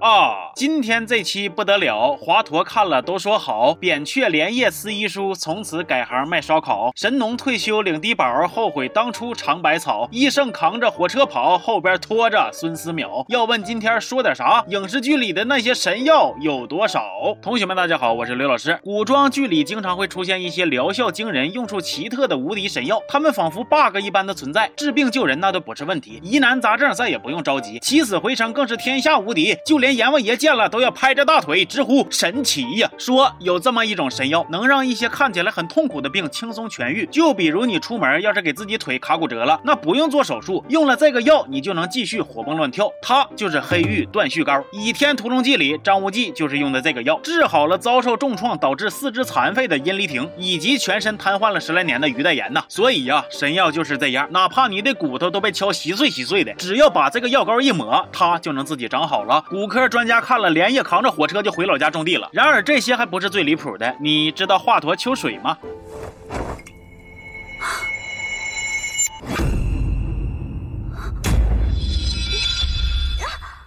啊，今天这期不得了，华佗看了都说好，扁鹊连夜撕医书，从此改行卖烧烤。神农退休领低保，后悔当初尝百草。医圣扛着火车跑，后边拖着孙思邈。要问今天说点啥？影视剧里的那些神药有多少？同学们，大家好，我是刘老师。古装剧里经常会出现一些疗效惊人、用处奇特的无敌神药，他们仿佛 bug 一般的存在，治病救人那都不是问题，疑难杂症再也不用着急，起死回生更是天下无敌，就连。阎王爷见了都要拍着大腿直呼神奇呀！说有这么一种神药，能让一些看起来很痛苦的病轻松痊愈。就比如你出门要是给自己腿卡骨折了，那不用做手术，用了这个药，你就能继续活蹦乱跳。它就是黑玉断续膏，《倚天屠龙记》里张无忌就是用的这个药，治好了遭受重创导致四肢残废的殷离婷，以及全身瘫痪了十来年的于代言呐。所以呀，神药就是这样，哪怕你的骨头都被敲稀碎稀碎的，只要把这个药膏一抹，它就能自己长好了。骨科。专家看了，连夜扛着火车就回老家种地了。然而这些还不是最离谱的，你知道华佗秋水吗？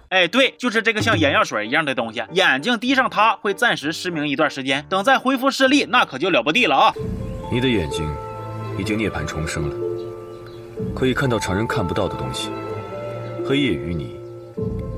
哎，对，就是这个像眼药水一样的东西，眼睛滴上它会暂时失明一段时间，等再恢复视力，那可就了不地了啊！你的眼睛已经涅槃重生了，可以看到常人看不到的东西。黑夜与你，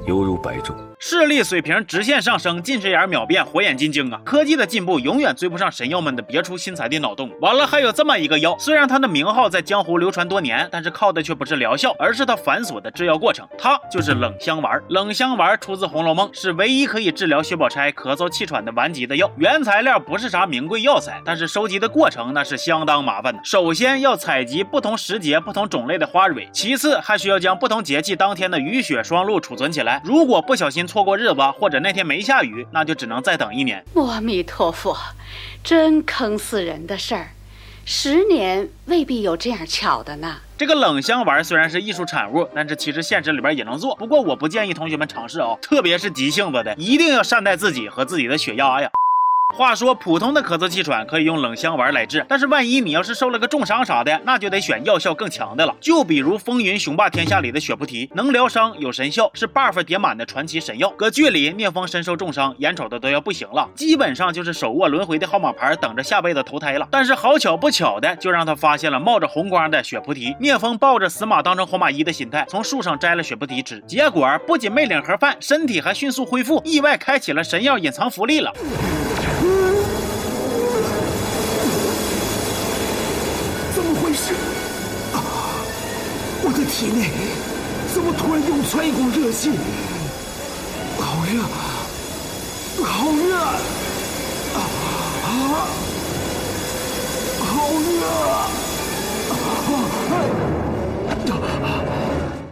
犹如白昼。视力水平直线上升，近视眼秒变火眼金睛啊！科技的进步永远追不上神药们的别出心裁的脑洞。完了，还有这么一个药，虽然它的名号在江湖流传多年，但是靠的却不是疗效，而是它繁琐的制药过程。它就是冷香丸。冷香丸出自《红楼梦》，是唯一可以治疗薛宝钗咳嗽气喘的顽疾的药。原材料不是啥名贵药材，但是收集的过程那是相当麻烦的。首先要采集不同时节、不同种类的花蕊，其次还需要将不同节气当天的雨雪霜露储存起来。如果不小心错过日子，或者那天没下雨，那就只能再等一年。阿弥陀佛，真坑死人的事儿，十年未必有这样巧的呢。这个冷香丸虽然是艺术产物，但是其实现实里边也能做。不过我不建议同学们尝试哦，特别是急性子的，一定要善待自己和自己的血压呀。话说，普通的咳嗽气喘可以用冷香丸来治，但是万一你要是受了个重伤啥的，那就得选药效更强的了。就比如《风云雄霸天下》里的雪菩提，能疗伤有神效，是 buff 叠满的传奇神药。搁剧里，聂风身受重伤，眼瞅着都要不行了，基本上就是手握轮回的号码牌，等着下辈子投胎了。但是好巧不巧的，就让他发现了冒着红光的雪菩提。聂风抱着死马当成活马医的心态，从树上摘了雪菩提吃，结果不仅没领盒饭，身体还迅速恢复，意外开启了神药隐藏福利了。的体内怎么突然涌出来一股热气？好热，好热，啊啊，好热！啊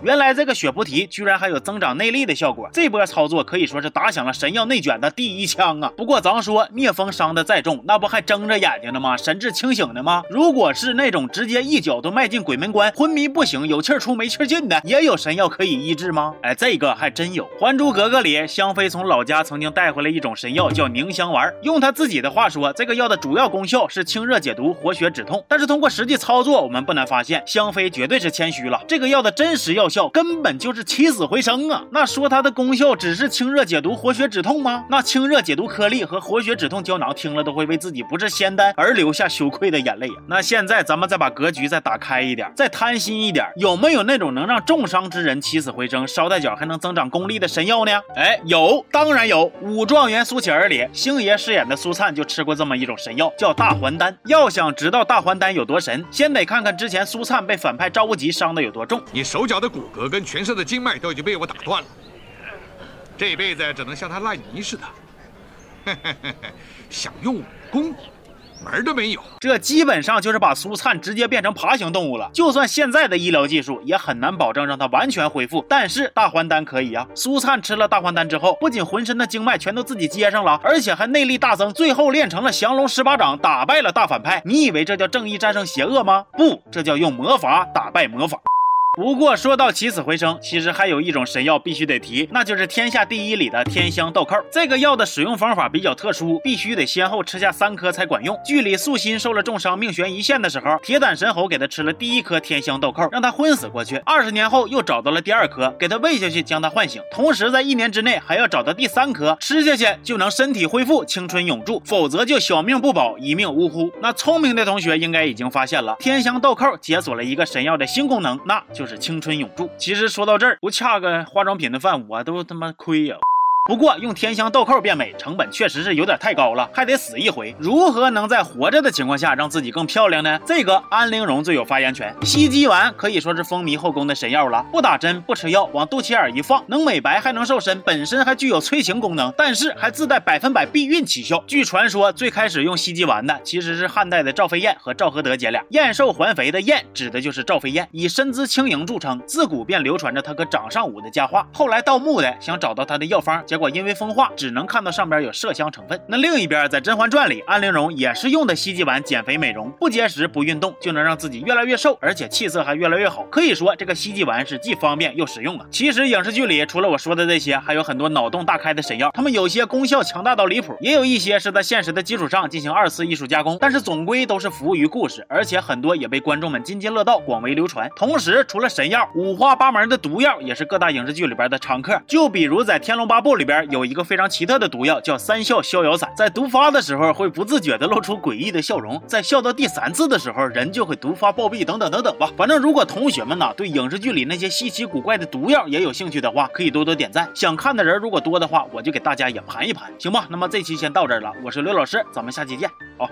原来这个血菩提居然还有增长内力的效果，这波操作可以说是打响了神药内卷的第一枪啊！不过咱说聂风伤的再重，那不还睁着眼睛呢吗？神志清醒的吗？如果是那种直接一脚都迈进鬼门关，昏迷不醒，有气出没气进的，也有神药可以医治吗？哎，这个还真有。《还珠格格》里，香妃从老家曾经带回来一种神药，叫凝香丸。用她自己的话说，这个药的主要功效是清热解毒、活血止痛。但是通过实际操作，我们不难发现，香妃绝对是谦虚了。这个药的真实药。效根本就是起死回生啊！那说它的功效只是清热解毒、活血止痛吗？那清热解毒颗粒和活血止痛胶囊听了都会为自己不是仙丹而流下羞愧的眼泪啊！那现在咱们再把格局再打开一点，再贪心一点，有没有那种能让重伤之人起死回生、捎带脚还能增长功力的神药呢？哎，有，当然有。武状元苏乞儿里，星爷饰演的苏灿就吃过这么一种神药，叫大还丹。要想知道大还丹有多神，先得看看之前苏灿被反派赵无极伤的有多重。你手脚的骨。骨骼跟全身的经脉都已经被我打断了，这辈子只能像他烂泥似的，想用武功门都没有。这基本上就是把苏灿直接变成爬行动物了。就算现在的医疗技术也很难保证让他完全恢复，但是大还丹可以啊。苏灿吃了大还丹之后，不仅浑身的经脉全都自己接上了，而且还内力大增，最后练成了降龙十八掌，打败了大反派。你以为这叫正义战胜邪恶吗？不，这叫用魔法打败魔法。不过说到起死回生，其实还有一种神药必须得提，那就是天下第一里的天香豆蔻。这个药的使用方法比较特殊，必须得先后吃下三颗才管用。剧里素心受了重伤，命悬一线的时候，铁胆神猴给他吃了第一颗天香豆蔻，让他昏死过去。二十年后又找到了第二颗，给他喂下去，将他唤醒。同时在一年之内还要找到第三颗，吃下去就能身体恢复，青春永驻，否则就小命不保，一命呜呼。那聪明的同学应该已经发现了，天香豆蔻解锁了一个神药的新功能，那就就是青春永驻。其实说到这儿，不恰个化妆品的饭，我都他妈亏呀。不过用天香豆蔻变美，成本确实是有点太高了，还得死一回。如何能在活着的情况下让自己更漂亮呢？这个安陵容最有发言权。西极丸可以说是风靡后宫的神药了，不打针不吃药，往肚脐眼一放，能美白还能瘦身，本身还具有催情功能，但是还自带百分百避孕奇效。据传说，最开始用西极丸的其实是汉代的赵飞燕和赵合德姐俩。燕瘦还肥的燕指的就是赵飞燕，以身姿轻盈著称，自古便流传着她和掌上舞的佳话。后来盗墓的想找到她的药方。结果因为风化，只能看到上边有麝香成分。那另一边，在《甄嬛传》里，安陵容也是用的西极丸减肥美容，不节食不运动就能让自己越来越瘦，而且气色还越来越好。可以说，这个西极丸是既方便又实用啊。其实影视剧里除了我说的这些，还有很多脑洞大开的神药，它们有些功效强大到离谱，也有一些是在现实的基础上进行二次艺术加工，但是总归都是服务于故事，而且很多也被观众们津津乐道，广为流传。同时，除了神药，五花八门的毒药也是各大影视剧里边的常客。就比如在《天龙八部》里里边有。一个非常奇特的毒药，叫三笑逍遥散，在毒发的时候会不自觉的露出诡异的笑容，在笑到第三次的时候，人就会毒发暴毙，等等等等吧。反正如果同学们呢对影视剧里那些稀奇古怪的毒药也有兴趣的话，可以多多点赞。想看的人如果多的话，我就给大家也盘一盘，行吧？那么这期先到这儿了，我是刘老师，咱们下期见，好。